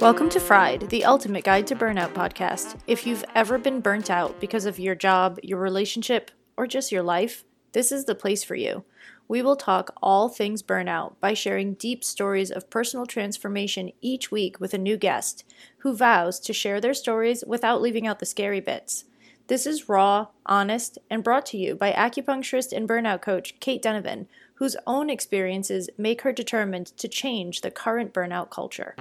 Welcome to Fried, the ultimate guide to burnout podcast. If you've ever been burnt out because of your job, your relationship, or just your life, this is the place for you. We will talk all things burnout by sharing deep stories of personal transformation each week with a new guest who vows to share their stories without leaving out the scary bits. This is raw, honest, and brought to you by acupuncturist and burnout coach Kate Donovan, whose own experiences make her determined to change the current burnout culture.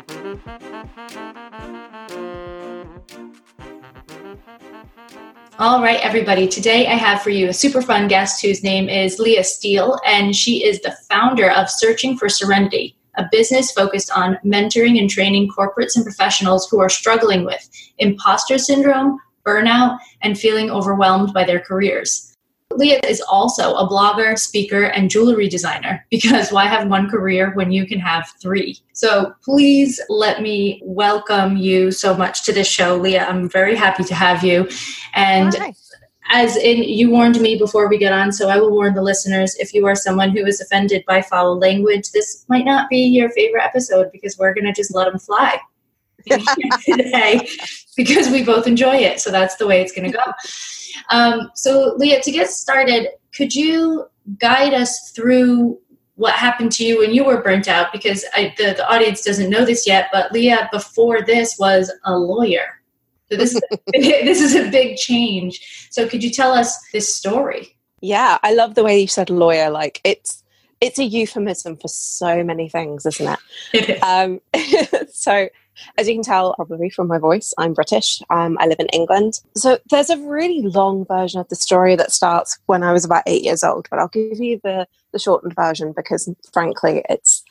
All right, everybody. Today I have for you a super fun guest whose name is Leah Steele, and she is the founder of Searching for Serenity, a business focused on mentoring and training corporates and professionals who are struggling with imposter syndrome, burnout, and feeling overwhelmed by their careers. Leah is also a blogger, speaker, and jewelry designer because why have one career when you can have three? So please let me welcome you so much to this show, Leah. I'm very happy to have you. And Hi. as in, you warned me before we get on, so I will warn the listeners if you are someone who is offended by foul language, this might not be your favorite episode because we're going to just let them fly today because we both enjoy it. So that's the way it's going to go. Um, so, Leah, to get started, could you guide us through what happened to you when you were burnt out? Because I, the, the audience doesn't know this yet, but Leah, before this, was a lawyer. So this is, this is a big change. So, could you tell us this story? Yeah, I love the way you said lawyer. Like it's it's a euphemism for so many things, isn't it? it is. Um, so as you can tell probably from my voice, I'm British. Um, I live in England. So there's a really long version of the story that starts when I was about eight years old, but I'll give you the, the shortened version because frankly, it's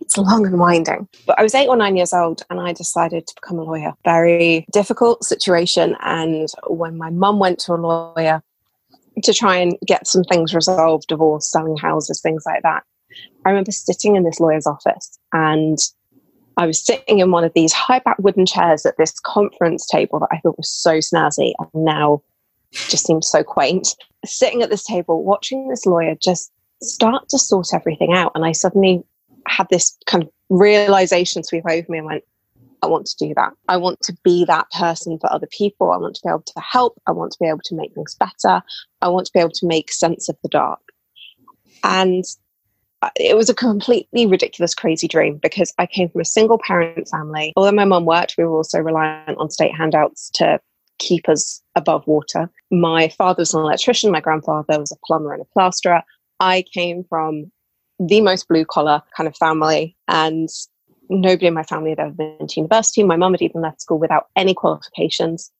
it's long and winding. But I was eight or nine years old and I decided to become a lawyer. Very difficult situation. And when my mum went to a lawyer to try and get some things resolved, divorce, selling houses, things like that, I remember sitting in this lawyer's office and I was sitting in one of these high back wooden chairs at this conference table that I thought was so snazzy and now just seems so quaint. Sitting at this table, watching this lawyer just start to sort everything out. And I suddenly had this kind of realization sweep over me and went, I want to do that. I want to be that person for other people. I want to be able to help. I want to be able to make things better. I want to be able to make sense of the dark. And it was a completely ridiculous, crazy dream because I came from a single parent family. Although my mum worked, we were also reliant on state handouts to keep us above water. My father was an electrician, my grandfather was a plumber and a plasterer. I came from the most blue collar kind of family, and nobody in my family had ever been to university. My mum had even left school without any qualifications.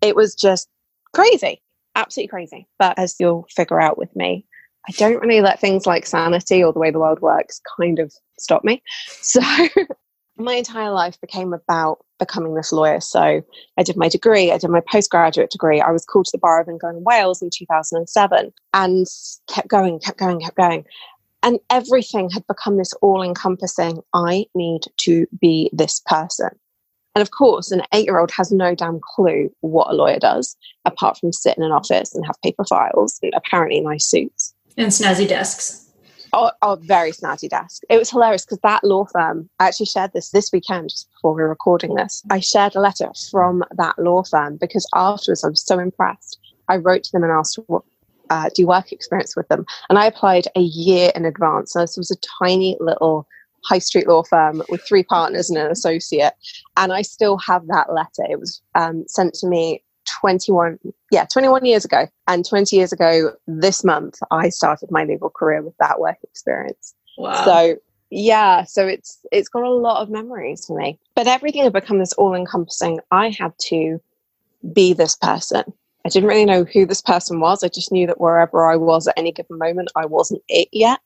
It was just crazy, absolutely crazy. But as you'll figure out with me, I don't really let things like sanity or the way the world works kind of stop me. So my entire life became about becoming this lawyer. So I did my degree, I did my postgraduate degree. I was called to the Bar of England and Wales in 2007 and kept going, kept going, kept going. And everything had become this all encompassing I need to be this person. And of course, an eight year old has no damn clue what a lawyer does, apart from sit in an office and have paper files and apparently nice suits. And snazzy desks. Oh, oh, very snazzy desk. It was hilarious because that law firm, I actually shared this this weekend just before we were recording this. I shared a letter from that law firm because afterwards I was so impressed. I wrote to them and asked, what uh, do you work experience with them? And I applied a year in advance. So this was a tiny little high street law firm with three partners and an associate. And I still have that letter. It was um, sent to me 21 yeah 21 years ago. And 20 years ago this month i started my legal career with that work experience. Wow. so yeah so it's it's got a lot of memories for me. But everything had become this all encompassing i had to be this person. I didn't really know who this person was. I just knew that wherever i was at any given moment i wasn't it yet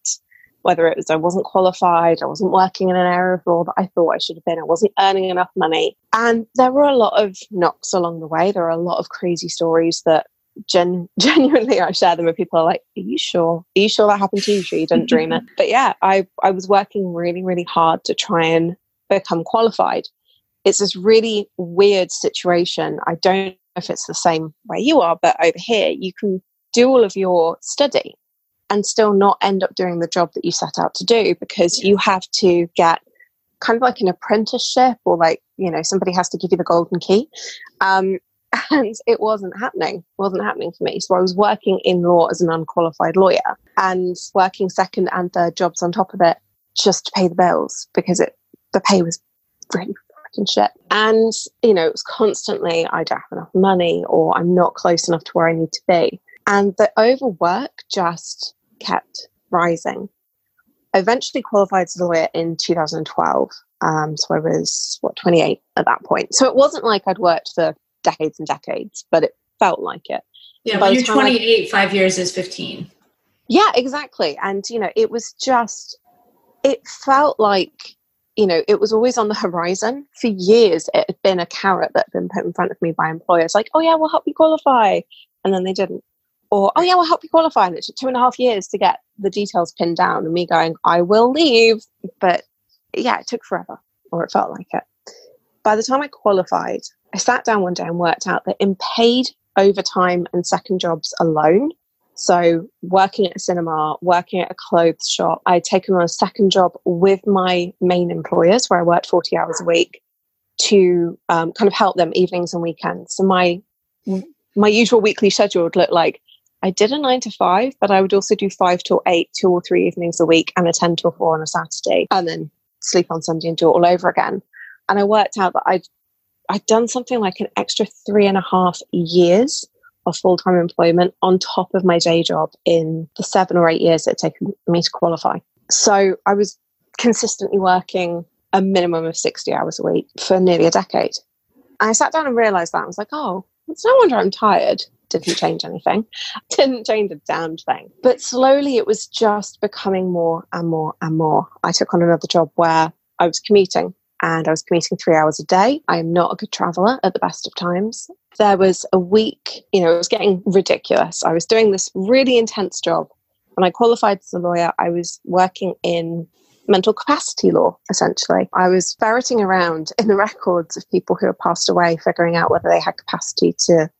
whether it was I wasn't qualified, I wasn't working in an area of law that I thought I should have been, I wasn't earning enough money. And there were a lot of knocks along the way. There are a lot of crazy stories that gen- genuinely I share them with people are like, Are you sure? Are you sure that happened to you? Sure you didn't dream it? But yeah, I, I was working really, really hard to try and become qualified. It's this really weird situation. I don't know if it's the same where you are, but over here, you can do all of your study and still not end up doing the job that you set out to do because you have to get kind of like an apprenticeship or like you know somebody has to give you the golden key. Um, and it wasn't happening it wasn't happening for me. So i was working in law as an unqualified lawyer and working second and third jobs on top of it just to pay the bills because it the pay was really fucking shit. And you know it was constantly i don't have enough money or i'm not close enough to where i need to be. And the overwork just kept rising I eventually qualified as a lawyer in 2012. Um, so I was, what, 28 at that point. So it wasn't like I'd worked for decades and decades, but it felt like it. Yeah, when you're 28, I, five years is 15. Yeah, exactly. And, you know, it was just, it felt like, you know, it was always on the horizon. For years, it had been a carrot that had been put in front of me by employers, like, oh, yeah, we'll help you qualify. And then they didn't or oh yeah. we'll help you qualify. And it took two and a half years to get the details pinned down and me going i will leave. But yeah it took forever or it felt like it. By the time i qualified i sat down one day and worked out that in paid overtime and second jobs alone so working at a cinema working at a clothes shop i'd taken on a second job with my main employers where i worked 40 hours a week to um, kind of help them evenings and weekends. So my my usual weekly schedule would look like I did a nine to five, but I would also do five till eight, two or three evenings a week, and a 10 till four on a Saturday, and then sleep on Sunday and do it all over again. And I worked out that I'd, I'd done something like an extra three and a half years of full time employment on top of my day job in the seven or eight years it taken me to qualify. So I was consistently working a minimum of 60 hours a week for nearly a decade. And I sat down and realized that. I was like, oh, it's no wonder I'm tired didn't change anything, didn't change a damned thing. But slowly it was just becoming more and more and more. I took on another job where I was commuting and I was commuting three hours a day. I am not a good traveler at the best of times. There was a week, you know, it was getting ridiculous. I was doing this really intense job. When I qualified as a lawyer, I was working in mental capacity law, essentially. I was ferreting around in the records of people who had passed away, figuring out whether they had capacity to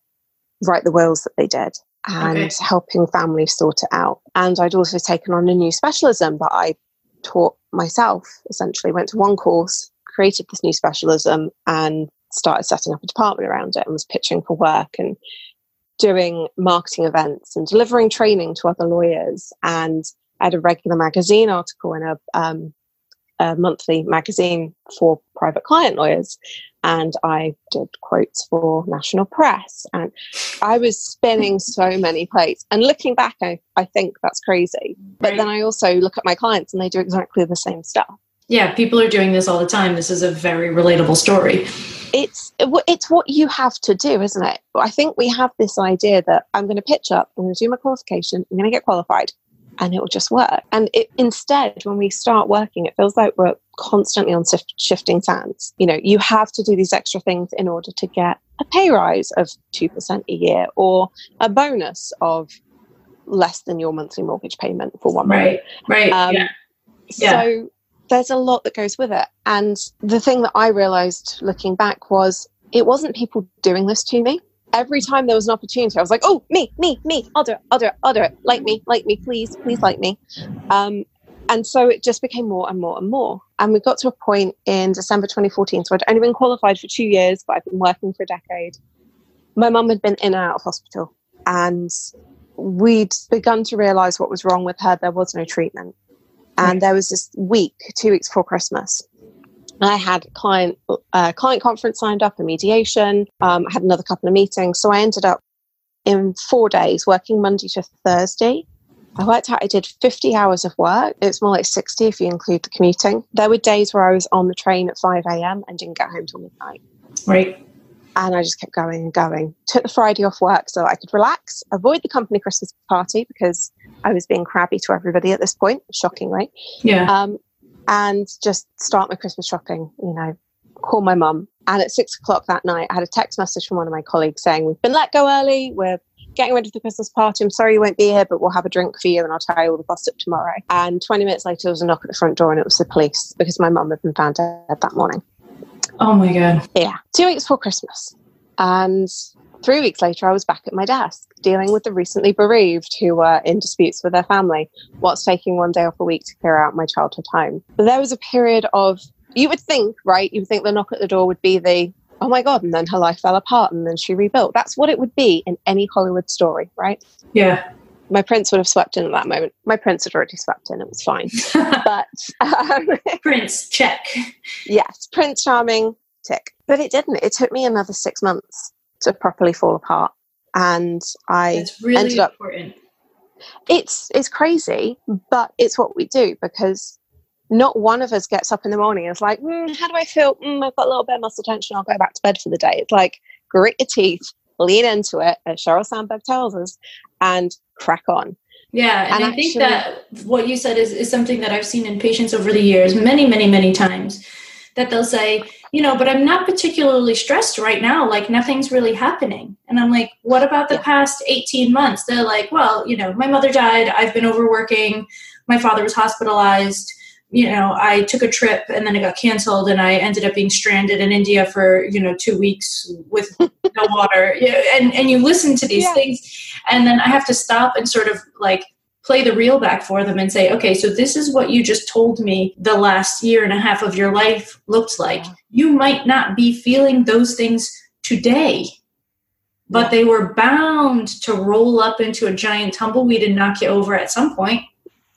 write the wills that they did and okay. helping families sort it out. And I'd also taken on a new specialism that I taught myself, essentially, went to one course, created this new specialism, and started setting up a department around it and was pitching for work and doing marketing events and delivering training to other lawyers. And I had a regular magazine article in a, um, a monthly magazine for private client lawyers and I did quotes for national press. And I was spinning so many plates. And looking back, I, I think that's crazy. But right. then I also look at my clients and they do exactly the same stuff. Yeah, people are doing this all the time. This is a very relatable story. It's it's what you have to do, isn't it? I think we have this idea that I'm going to pitch up, I'm going to do my qualification, I'm going to get qualified, and it will just work. And it, instead, when we start working, it feels like we're constantly on shifting sands. You know, you have to do these extra things in order to get a pay rise of 2% a year or a bonus of less than your monthly mortgage payment for one right, month. Right, um, yeah. yeah. So there's a lot that goes with it. And the thing that I realized looking back was it wasn't people doing this to me every time there was an opportunity, I was like, oh, me, me, me, I'll do it, I'll do it, I'll do it. Like me, like me, please, please like me. Um, and so it just became more and more and more. And we got to a point in December 2014. So I'd only been qualified for two years, but I've been working for a decade. My mum had been in and out of hospital, and we'd begun to realize what was wrong with her. There was no treatment. And there was this week, two weeks before Christmas, I had client uh, client conference signed up, a mediation. Um, I had another couple of meetings, so I ended up in four days working Monday to Thursday. I worked out I did 50 hours of work. It's more like 60 if you include the commuting. There were days where I was on the train at 5 a.m. and didn't get home till midnight. Right. And I just kept going and going. Took the Friday off work so I could relax, avoid the company Christmas party because I was being crabby to everybody at this point, shockingly. Yeah. Um, and just start my Christmas shopping, you know, call my mum. And at six o'clock that night, I had a text message from one of my colleagues saying, We've been let go early. We're getting ready for the Christmas party. I'm sorry you won't be here, but we'll have a drink for you and I'll tell you all the gossip tomorrow. And 20 minutes later, there was a knock at the front door and it was the police because my mum had been found dead that morning. Oh my God. Yeah. Two weeks before Christmas. And Three weeks later, I was back at my desk dealing with the recently bereaved who were in disputes with their family, whilst taking one day off a week to clear out my childhood home. But there was a period of, you would think, right? You would think the knock at the door would be the, oh my God, and then her life fell apart and then she rebuilt. That's what it would be in any Hollywood story, right? Yeah. My prince would have swept in at that moment. My prince had already swept in, it was fine. but um, Prince, check. yes, Prince Charming, tick. But it didn't. It took me another six months to properly fall apart. And I It's really ended up important. it's it's crazy, but it's what we do because not one of us gets up in the morning and is like, mm, how do I feel? Mm, I've got a little bit of muscle tension. I'll go back to bed for the day. It's like grit your teeth, lean into it, as Sheryl Sandberg tells us, and crack on. Yeah, and, And I think that what you said is, is something that I've seen in patients over the years, many, many, many times, that they'll say, you know, but I'm not particularly stressed right now. Like nothing's really happening. And I'm like, what about the past 18 months? They're like, well, you know, my mother died. I've been overworking. My father was hospitalized. You know, I took a trip and then it got canceled and I ended up being stranded in India for, you know, two weeks with no water. Yeah, and, and you listen to these Yeah. things and then I have to stop and sort of like play the reel back for them and say, okay, so this is what you just told me the last year and a half of your life looked like. You might not be feeling those things today, but they were bound to roll up into a giant tumbleweed and knock you over at some point.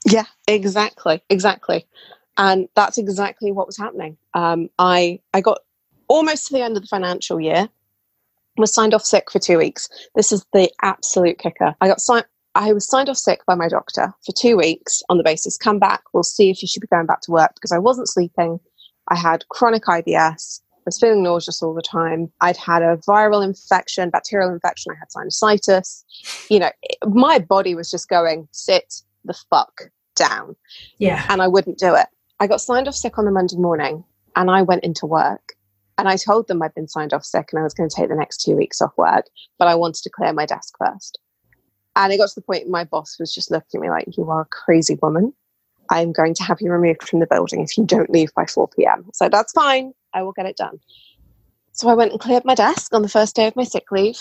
Yeah, exactly, exactly, and that's exactly what was happening. Um, I I got almost to the end of the financial year, was signed off sick for two weeks. This is the absolute kicker. I got signed. I was signed off sick by my doctor for two weeks on the basis, come back, we'll see if you should be going back to work because I wasn't sleeping. I had chronic IBS. I was feeling nauseous all the time. I'd had a viral infection, bacterial infection. I had sinusitis. You know, it- my body was just going, sit the fuck down. Yeah. And I wouldn't do it. I got signed off sick on the Monday morning and I went into work and I told them I'd been signed off sick and I was going to take the next two weeks off work, but I wanted to clear my desk first. And it got to the point my boss was just looking at me like, You are a crazy woman. I'm going to have you removed from the building if you don't leave by 4 p.m. So that's fine. I will get it done. So I went and cleared my desk on the first day of my sick leave,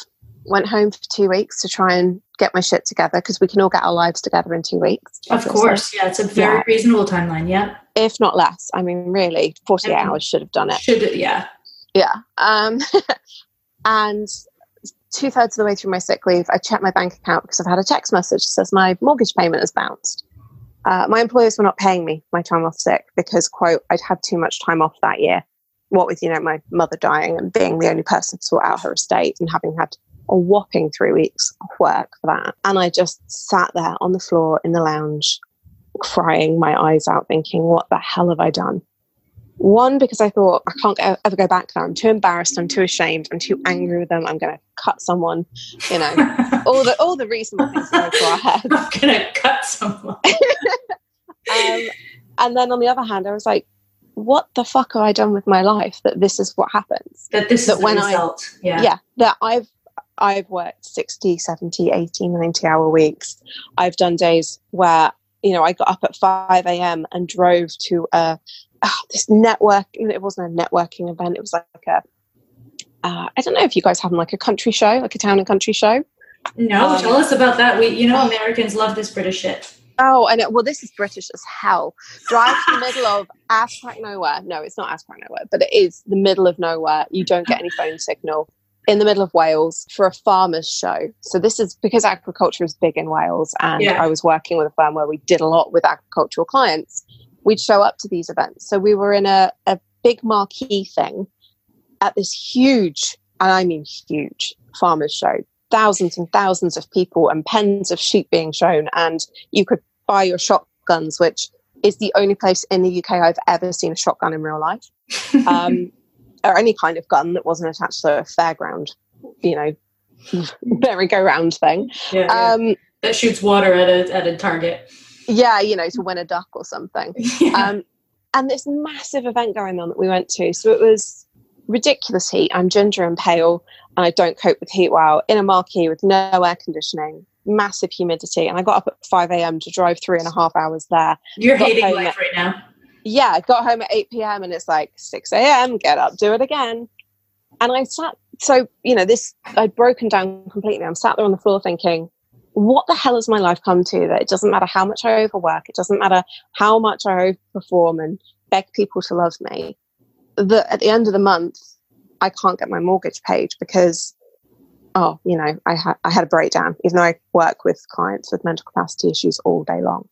went home for two weeks to try and get my shit together because we can all get our lives together in two weeks. Of course. Yeah. It's a very Yeah. reasonable timeline. Yeah. If not less. I mean, really, 48 Mhm. hours should have done it. Should, yeah. Yeah. Um, and two thirds of the way through my sick leave, I checked my bank account because I've had a text message that says my mortgage payment has bounced. Uh, my employers were not paying me my time off sick because, quote, I'd had too much time off that year. What with, you know, my mother dying and being the only person to sort out her estate and having had a whopping three weeks of work for that. And I just sat there on the floor in the lounge, crying my eyes out, thinking, what the hell have I done? One, because I thought I can't go, ever go back there. I'm too embarrassed. I'm too ashamed. I'm too angry with them. I'm going to cut someone. You know, all the all the reasonable things go through our head. I'm gonna cut someone. Um, and then on the other hand, I was like, what the fuck have I done with my life that this is what happens? That this That is the when I- result. yeah. yeah that i've i've worked 60 70 80 90 hour weeks i've done days where you know i got up at 5 a.m and drove to a ah, this network it wasn't a networking event it was like a uh, i don't know if you guys have like a country show like a town and country show No, Um, tell us about that. We, you know, Americans love this British shit. oh and it, well this is british as hell drive to the middle of ass crack nowhere no it's not ass crack nowhere but it is the middle of nowhere you don't get any phone signal in the middle of Wales for a farmers show. So this is because agriculture is big in Wales and Yeah. I was working with a firm where we did a lot with agricultural clients. We'd show up to these events. So we were in a, a big marquee thing at this huge, and I mean huge, farmers show. Thousands and thousands of people and pens of sheep being shown. And you could buy your shotguns, which is the only place in the UK I've ever seen a shotgun in real life um, or any kind of gun that wasn't attached to a fairground, you know, merry-go-round thing. yeah, yeah. Um, that shoots water at a at a target. Yeah, you know, to win a duck or something. Yeah. Um, and this massive event going on that we went to. So it was ridiculous heat. I'm ginger and pale, and I don't cope with heat well. In a marquee with no air conditioning, massive humidity, and I got up at 5 a.m. to drive three and a half hours there. You're hating life at- right now. yeah, I got home at 8 p.m. and it's like 6 a.m., get up, do it again. And I sat so you know this i'd broken down completely i'm sat there on the floor thinking what the hell has my life come to that it doesn't matter how much i overwork it doesn't matter how much i overperform and beg people to love me that at the end of the month i can't get my mortgage paid because oh you know i had i had a breakdown even though i work with clients with mental capacity issues all day long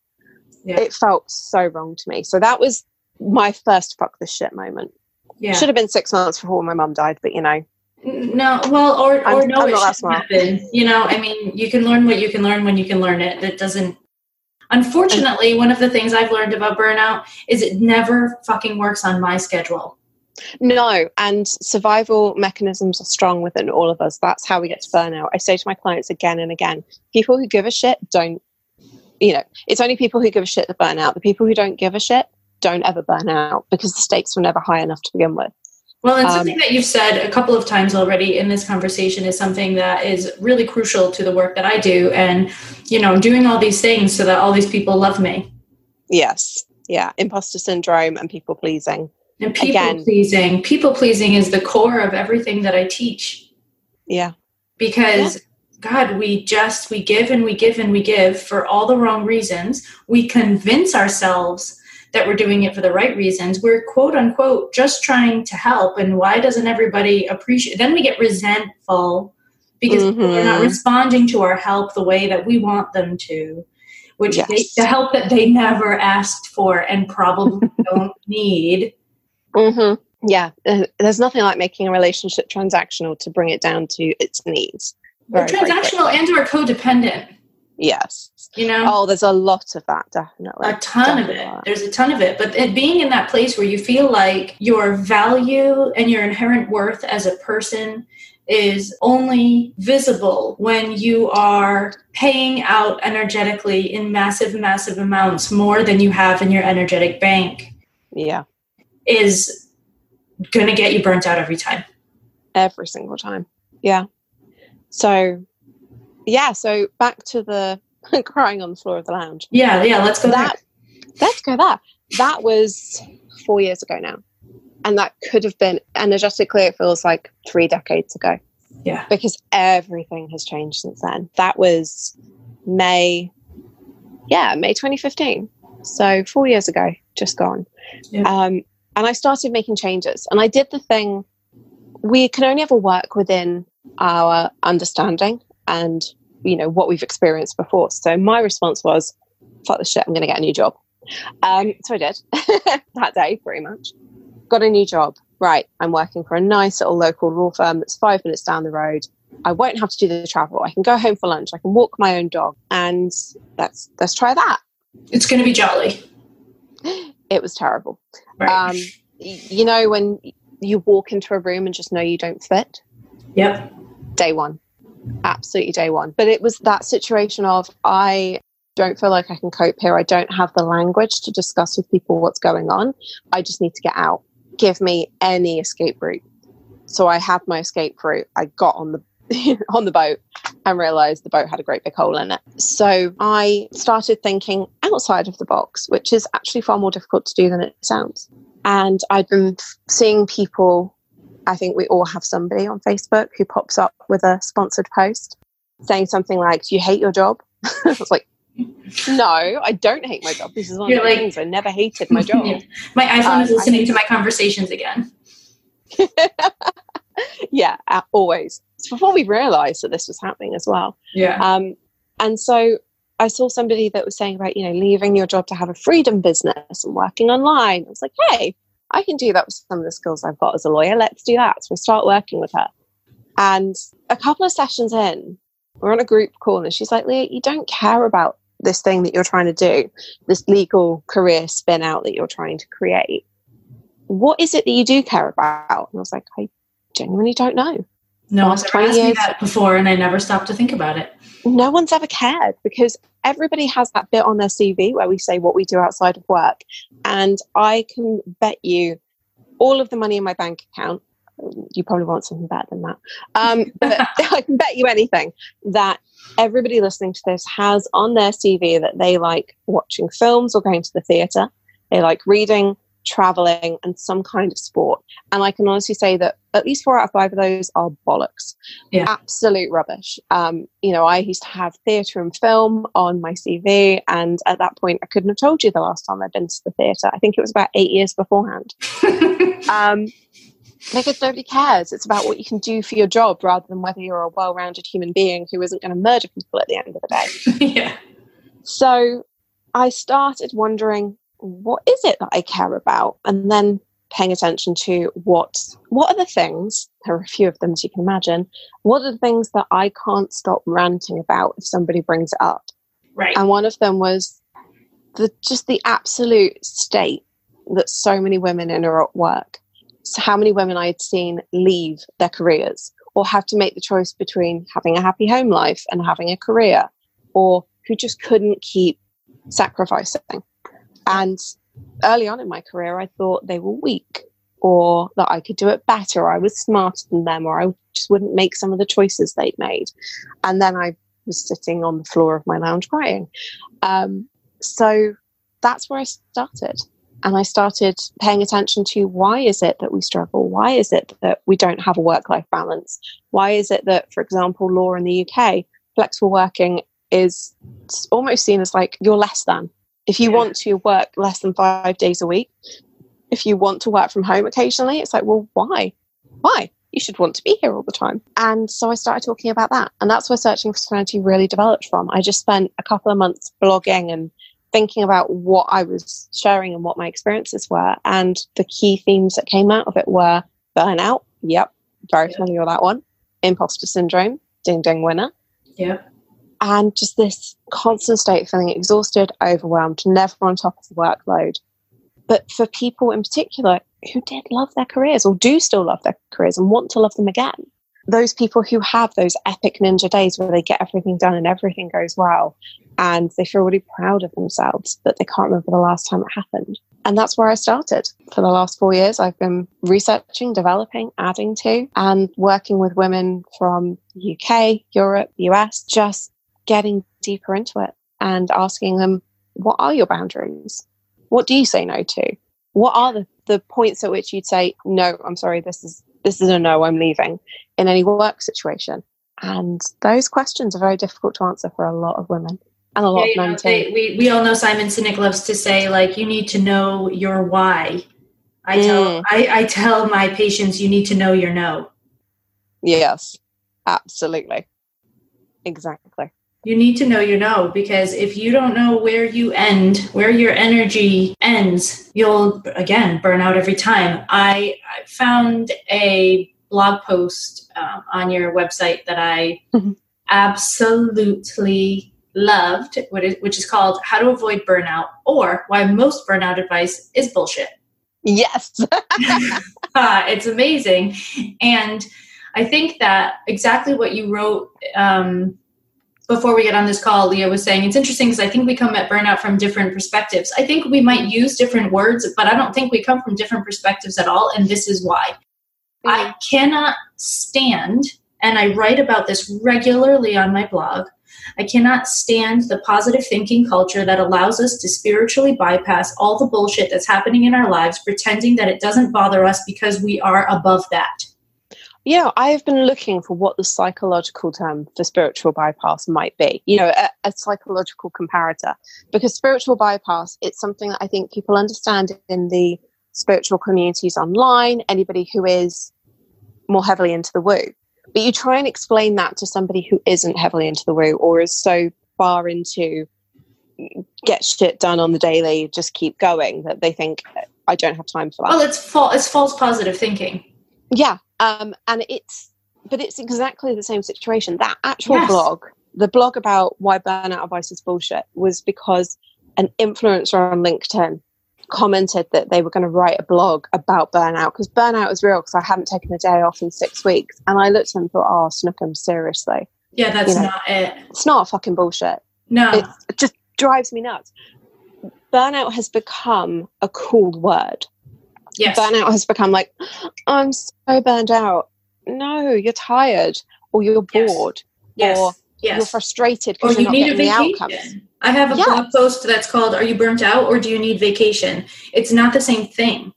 yeah. it felt so wrong to me so that was my first fuck this shit moment yeah. should have been six months before my mum died but you know no, well, or or I'm, no, I'm it should happen. You know, I mean, you can learn what you can learn when you can learn it. That doesn't. Unfortunately, one of the things I've learned about burnout is it never fucking works on my schedule. No, and survival mechanisms are strong within all of us. That's how we get to burnout. I say to my clients again and again people who give a shit don't, you know, it's only people who give a shit that burn out. The people who don't give a shit don't ever burn out because the stakes were never high enough to begin with. Well, and something um, that you've said a couple of times already in this conversation is something that is really crucial to the work that I do. And, you know, doing all these things so that all these people love me. Yes. Yeah. Imposter syndrome and people pleasing. And people Again. pleasing. People pleasing is the core of everything that I teach. Yeah. Because yeah. God, we just we give and we give and we give for all the wrong reasons. We convince ourselves that we're doing it for the right reasons. We're quote unquote just trying to help. And why doesn't everybody appreciate? Then we get resentful because mm-hmm. are not responding to our help the way that we want them to, which yes. they, the help that they never asked for and probably don't need. Mm-hmm. Yeah, there's nothing like making a relationship transactional to bring it down to its needs. Very, transactional and or codependent. Yes. You know? Oh, there's a lot of that, definitely. A ton definitely. of it. There's a ton of it. But it, being in that place where you feel like your value and your inherent worth as a person is only visible when you are paying out energetically in massive, massive amounts more than you have in your energetic bank. Yeah. Is going to get you burnt out every time. Every single time. Yeah. So yeah, so back to the crying on the floor of the lounge. Yeah, yeah, let's go that. There. Let's go there. That was four years ago now. And that could have been energetically, it feels like three decades ago. Yeah. Because everything has changed since then. That was May, yeah, May 2015. So four years ago, just gone. Yeah. Um, and I started making changes. And I did the thing we can only ever work within our understanding and you know what we've experienced before. So my response was fuck the shit i'm going to get a new job. Um, so i did that day pretty much. Got a new job. Right i'm working for a nice little local law firm that's five minutes down the road. I won't have to do the travel. I can go home for lunch. I can walk my own dog. And let's let's try that. It's going to be jolly. It was terrible. Right. um, you know when you walk into a room and just know you don't fit? Yep. Day one absolutely day one. But it was that situation of I don't feel like I can cope here. I don't have the language to discuss with people what's going on. I just need to get out. Give me any escape route. So I had my escape route. I got on the on the boat and realized the boat had a great big hole in it. So I started thinking outside of the box, which is actually far more difficult to do than it sounds. And I'd been seeing people I think we all have somebody on Facebook who pops up with a sponsored post saying something like, Do you hate your job? I was like, No, I don't hate my job. This is one You're of the like, things I never hated my job. Yeah. My iPhone um, is listening to my conversations again. yeah, always. It's before we realized that this was happening as well. Yeah. Um, and so I saw somebody that was saying about, you know, leaving your job to have a freedom business and working online. I was like, hey, I can do that with some of the skills I've got as a lawyer. Let's do that. So we start working with her. And a couple of sessions in, we're on a group call, and she's like, Leah, you don't care about this thing that you're trying to do, this legal career spin out that you're trying to create. What is it that you do care about? And I was like, I genuinely don't know. No one's ever asked years, me that before, and I never stopped to think about it. No one's ever cared because everybody has that bit on their CV where we say what we do outside of work. And I can bet you all of the money in my bank account, you probably want something better than that. Um, but I can bet you anything that everybody listening to this has on their CV that they like watching films or going to the theatre. They like reading traveling, and some kind of sport. And I can honestly say that at least four out of five of those are bollocks. Yeah. Absolute rubbish. Um, you know, I used to have theatre and film on my CV, and at that point, I couldn't have told you the last time I'd been to the theatre. I think it was about eight years beforehand. um, because nobody cares. It's about what you can do for your job rather than whether you're a well rounded human being who isn't going to murder people at the end of the day. yeah. So I started wondering, what is it that I care about? And then paying attention to what what are the things there are a few of them as you can imagine what are the things that i can't stop ranting about if somebody brings it up? Right. And one of them was the just the absolute state that so many women in are at work. So how many women i had seen leave their careers or have to make the choice between having a happy home life and having a career or who just couldn't keep sacrificing and early on in my career, I thought they were weak or that I could do it better, or I was smarter than them, or I just wouldn't make some of the choices they'd made. And then I was sitting on the floor of my lounge crying. Um, so that's where I started. And I started paying attention to why is it that we struggle? Why is it that we don't have a work life balance? Why is it that, for example, law in the UK, flexible working is almost seen as like you're less than if you want to work less than five days a week, if you want to work from home occasionally, it's like, well, why? Why? You should want to be here all the time. And so I started talking about that. And that's where Searching for Serenity really developed from. I just spent a couple of months blogging and thinking about what I was sharing and what my experiences were. And the key themes that came out of it were burnout. Yep. Very familiar with that one. Imposter syndrome. Ding ding winner. Yep and just this constant state of feeling exhausted, overwhelmed, never on top of the workload. But for people in particular who did love their careers or do still love their careers and want to love them again, those people who have those epic ninja days where they get everything done and everything goes well and they feel really proud of themselves, but they can't remember the last time it happened. And that's where I started. For the last four years, I've been researching, developing, adding to, and working with women from UK, Europe, US, just getting deeper into it and asking them, what are your boundaries? What do you say no to? What are the, the points at which you'd say, no, I'm sorry, this is this is a no, I'm leaving in any work situation? And those questions are very difficult to answer for a lot of women and a lot yeah, of men know, they, we, we all know Simon Sinek loves to say, like, you need to know your why. I tell mm. I, I tell my patients you need to know your no. Yes, absolutely. Exactly you need to know your no because if you don't know where you end where your energy ends you'll again burn out every time. I, I found a blog post um, on your website that i mm-hmm. absolutely loved which is called how to avoid burnout or why most burnout advice is bullshit. Yes. Uh, it's amazing. And i think that exactly what you wrote um, before we get on this call, Leah was saying it's interesting because I think we come at burnout from different perspectives. I think we might use different words, but I don't think we come from different perspectives at all. And this is why. Mm-hmm. I cannot stand, and I write about this regularly on my blog. I cannot stand the positive thinking culture that allows us to spiritually bypass all the bullshit that's happening in our lives, pretending that it doesn't bother us because we are above that. Yeah, I've been looking for what the psychological term for spiritual bypass might be, you know, a, a, psychological comparator. Because spiritual bypass, it's something that I think people understand in the spiritual communities online, anybody who is more heavily into the woo. But you try and explain that to somebody who isn't heavily into the woo or is so far into get shit done on the daily, just keep going that they think, I don't have time for that. Well, it's, fa- it's false positive thinking. Yeah, um, and it's but it's exactly the same situation. That actual yes. blog, the blog about why burnout advice is bullshit, was because an influencer on LinkedIn commented that they were going to write a blog about burnout because burnout is real because I haven't taken a day off in six weeks. And I looked at them and thought, oh, Snookum, seriously. Yeah, that's you know, not it. It's not fucking bullshit. No. it just drives me nuts. Burnout has become a cool word. Yes. Burnout has become like, I'm so burned out. No, you're tired or you're bored yes. or yes. you're frustrated because you're not getting the outcomes. I have a yeah. blog post that's called Are You Burnt Out or Do You Need Vacation? It's not the same thing.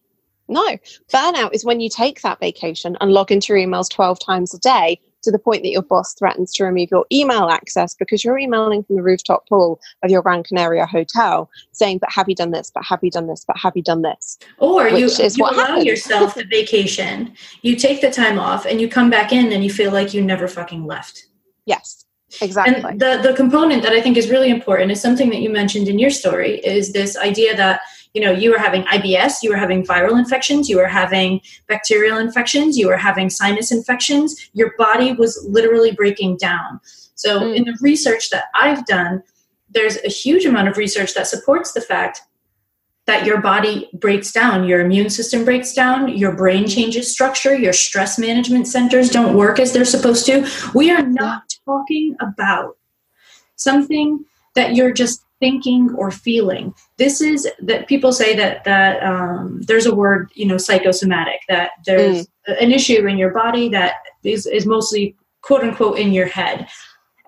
No, burnout is when you take that vacation and log into your emails 12 times a day to the point that your boss threatens to remove your email access because you're emailing from the rooftop pool of your Gran Canaria hotel saying, But have you done this? But have you done this? But have you done this? Or you, you allow happens. yourself the vacation, you take the time off, and you come back in and you feel like you never fucking left. Yes. Exactly. And the, the component that I think is really important is something that you mentioned in your story is this idea that you know you were having ibs you were having viral infections you were having bacterial infections you were having sinus infections. Your body was literally breaking down. So mm. in the research that i've done there's a huge amount of research that supports the fact that your body breaks down your immune system breaks down your brain changes structure your stress management centers don't work as they're supposed to. We are not talking about something that you're just thinking or feeling. This is that people say that that um, there's a word, you know, psychosomatic. That there's mm. an issue in your body that is is mostly quote unquote in your head.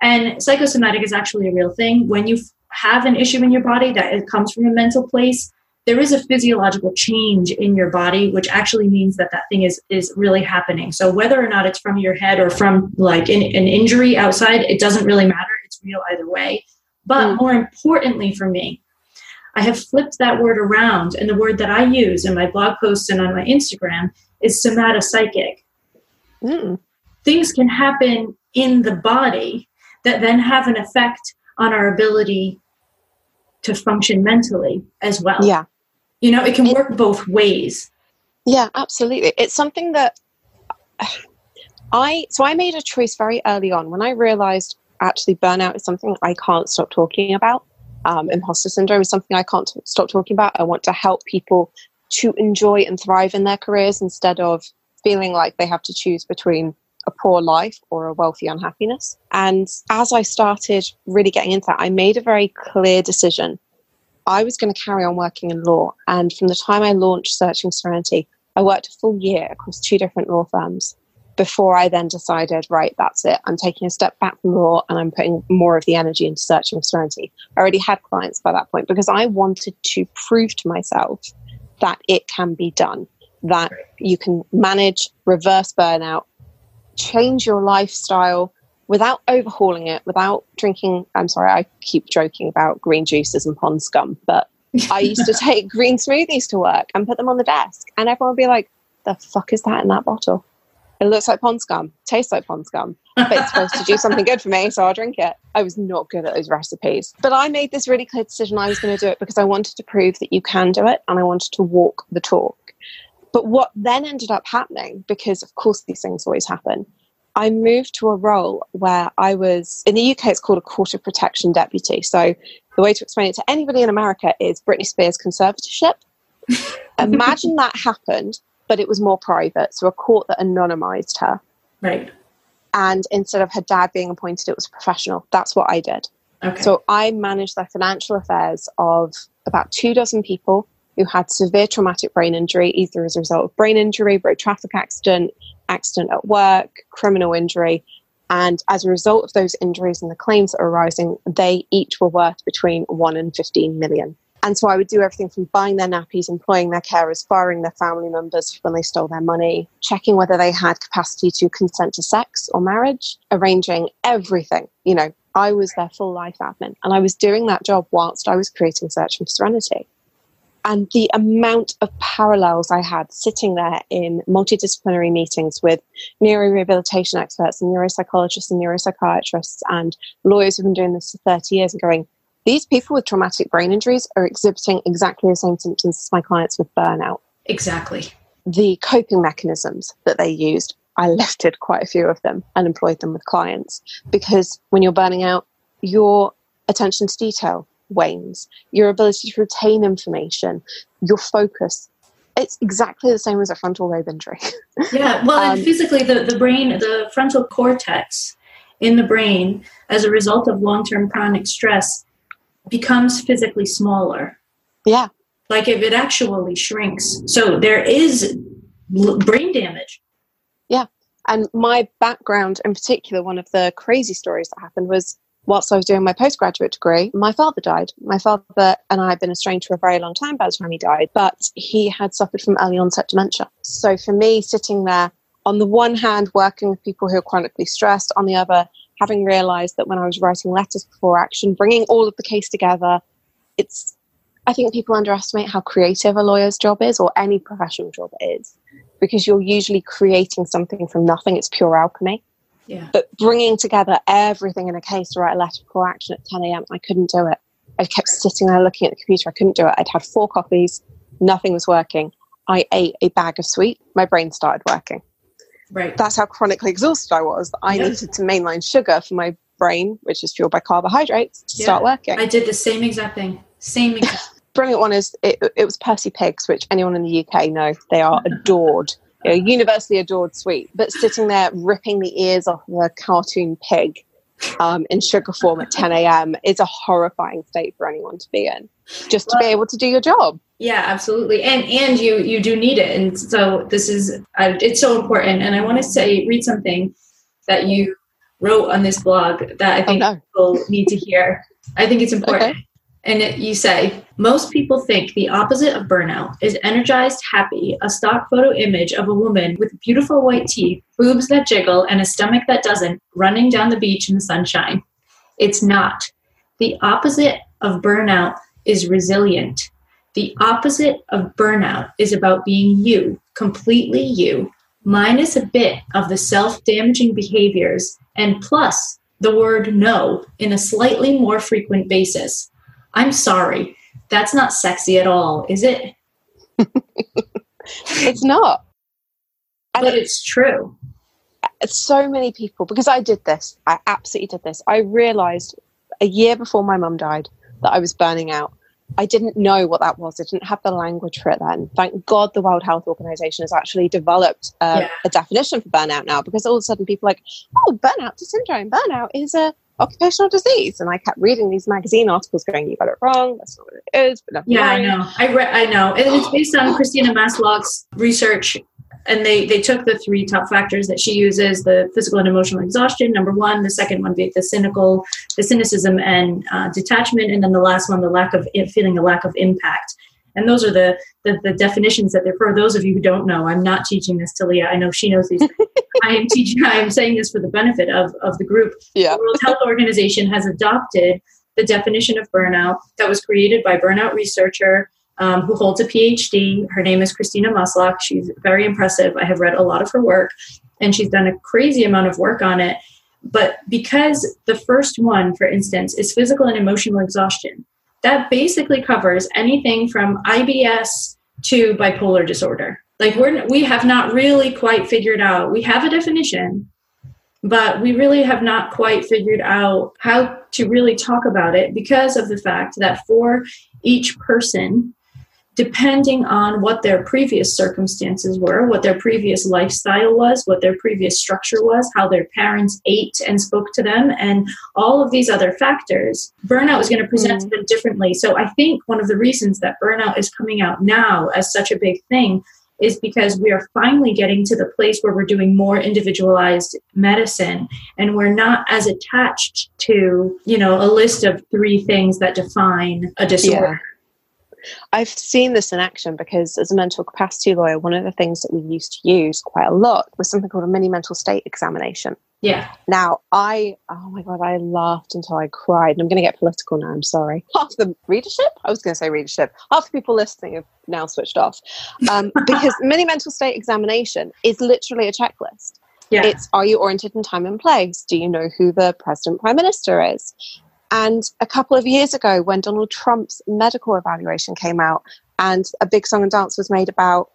And psychosomatic is actually a real thing. When you have an issue in your body that it comes from a mental place, there is a physiological change in your body, which actually means that that thing is is really happening. So whether or not it's from your head or from like an, an injury outside, it doesn't really matter. It's real either way. But mm. more importantly for me, I have flipped that word around, and the word that I use in my blog posts and on my Instagram is somatopsychic. Mm. Things can happen in the body that then have an effect on our ability to function mentally as well. Yeah. You know, it can it, work both ways. Yeah, absolutely. It's something that I so I made a choice very early on when I realized actually burnout is something I can't stop talking about. Um, imposter syndrome is something I can't t- stop talking about. I want to help people to enjoy and thrive in their careers instead of feeling like they have to choose between a poor life or a wealthy unhappiness. And as I started really getting into that, I made a very clear decision. I was going to carry on working in law. And from the time I launched Searching Serenity, I worked a full year across two different law firms before I then decided, right, that's it. I'm taking a step back from law and I'm putting more of the energy into searching for serenity. I already had clients by that point because I wanted to prove to myself that it can be done, that you can manage reverse burnout, change your lifestyle without overhauling it, without drinking. I'm sorry, I keep joking about green juices and pond scum, but I used to take green smoothies to work and put them on the desk, and everyone would be like, the fuck is that in that bottle? It looks like pond scum, tastes like pond scum, but it's supposed to do something good for me, so I'll drink it. I was not good at those recipes. But I made this really clear decision I was going to do it because I wanted to prove that you can do it and I wanted to walk the talk. But what then ended up happening, because of course these things always happen, I moved to a role where I was in the UK, it's called a court of protection deputy. So the way to explain it to anybody in America is Britney Spears conservatorship. Imagine that happened but it was more private. So a court that anonymized her. Right. And instead of her dad being appointed, it was professional. That's what I did. Okay. So I managed the financial affairs of about two dozen people who had severe traumatic brain injury, either as a result of brain injury, road traffic accident, accident at work, criminal injury. And as a result of those injuries and the claims that are arising, they each were worth between 1 and 15 million. And so I would do everything from buying their nappies, employing their carers, firing their family members when they stole their money, checking whether they had capacity to consent to sex or marriage, arranging everything. You know, I was their full life admin. And I was doing that job whilst I was creating Search for Serenity. And the amount of parallels I had sitting there in multidisciplinary meetings with neuro rehabilitation experts and neuropsychologists and neuropsychiatrists and lawyers who've been doing this for 30 years and going, these people with traumatic brain injuries are exhibiting exactly the same symptoms as my clients with burnout. Exactly. The coping mechanisms that they used, I lifted quite a few of them and employed them with clients because when you're burning out, your attention to detail wanes, your ability to retain information, your focus. It's exactly the same as a frontal lobe injury. yeah, well, um, physically, the, the brain, the frontal cortex in the brain, as a result of long term chronic stress, becomes physically smaller. Yeah. Like if it actually shrinks. So there is brain damage. Yeah. And my background in particular, one of the crazy stories that happened was whilst I was doing my postgraduate degree, my father died. My father and I had been estranged for a very long time by the time he died, but he had suffered from early onset dementia. So for me, sitting there, on the one hand, working with people who are chronically stressed, on the other, having realized that when I was writing letters before action, bringing all of the case together, it's, I think people underestimate how creative a lawyer's job is or any professional job is because you're usually creating something from nothing. It's pure alchemy. Yeah. But bringing together everything in a case to write a letter for action at 10 a.m., I couldn't do it. I kept sitting there looking at the computer. I couldn't do it. I'd had four coffees, nothing was working. I ate a bag of sweet. My brain started working. Right. That's how chronically exhausted I was. I yeah. needed to mainline sugar for my brain, which is fueled by carbohydrates, to yeah. start working. I did the same exact thing. Same exact. Brilliant one is it, it was Percy Pigs, which anyone in the UK know they are adored you know, universally adored sweet, but sitting there ripping the ears off of a cartoon pig um, in sugar form at 10 a.m. is a horrifying state for anyone to be in, just to well, be able to do your job. Yeah, absolutely, and and you you do need it, and so this is uh, it's so important. And I want to say read something that you wrote on this blog that I oh, think oh, no. people need to hear. I think it's important. Okay. And it, you say, most people think the opposite of burnout is energized, happy, a stock photo image of a woman with beautiful white teeth, boobs that jiggle, and a stomach that doesn't, running down the beach in the sunshine. It's not. The opposite of burnout is resilient. The opposite of burnout is about being you, completely you, minus a bit of the self damaging behaviors, and plus the word no in a slightly more frequent basis. I'm sorry. That's not sexy at all, is it? it's not. And but it's true. So many people, because I did this, I absolutely did this. I realized a year before my mum died that I was burning out. I didn't know what that was. I didn't have the language for it then. Thank God the World Health Organization has actually developed uh, yeah. a definition for burnout now because all of a sudden people are like, oh, burnout syndrome. Burnout is a occupational disease. And I kept reading these magazine articles going, you got it wrong. That's not what it is. But yeah, I know. I read, I know. And it's based on Christina Maslach's research. And they, they took the three top factors that she uses, the physical and emotional exhaustion, number one, the second one being the cynical, the cynicism and uh, detachment. And then the last one, the lack of feeling a lack of impact. And those are the, the, the definitions that they're for those of you who don't know. I'm not teaching this to Leah. I know she knows these. I am teaching. I am saying this for the benefit of of the group. Yeah. The World Health Organization has adopted the definition of burnout that was created by burnout researcher um, who holds a PhD. Her name is Christina Maslach. She's very impressive. I have read a lot of her work, and she's done a crazy amount of work on it. But because the first one, for instance, is physical and emotional exhaustion, that basically covers anything from IBS to bipolar disorder. Like we're we have not really quite figured out. We have a definition, but we really have not quite figured out how to really talk about it because of the fact that for each person depending on what their previous circumstances were, what their previous lifestyle was, what their previous structure was, how their parents ate and spoke to them, and all of these other factors, burnout is going to present mm. to them differently. So I think one of the reasons that burnout is coming out now as such a big thing is because we are finally getting to the place where we're doing more individualized medicine and we're not as attached to, you know, a list of three things that define a disorder. Yeah I've seen this in action because as a mental capacity lawyer, one of the things that we used to use quite a lot was something called a mini mental state examination. Yeah. Now, I, oh my God, I laughed until I cried. And I'm going to get political now. I'm sorry. Half the readership, I was going to say readership, half the people listening have now switched off. Um, because mini mental state examination is literally a checklist. Yeah. It's are you oriented in time and place? Do you know who the president, prime minister is? And a couple of years ago, when Donald Trump's medical evaluation came out and a big song and dance was made about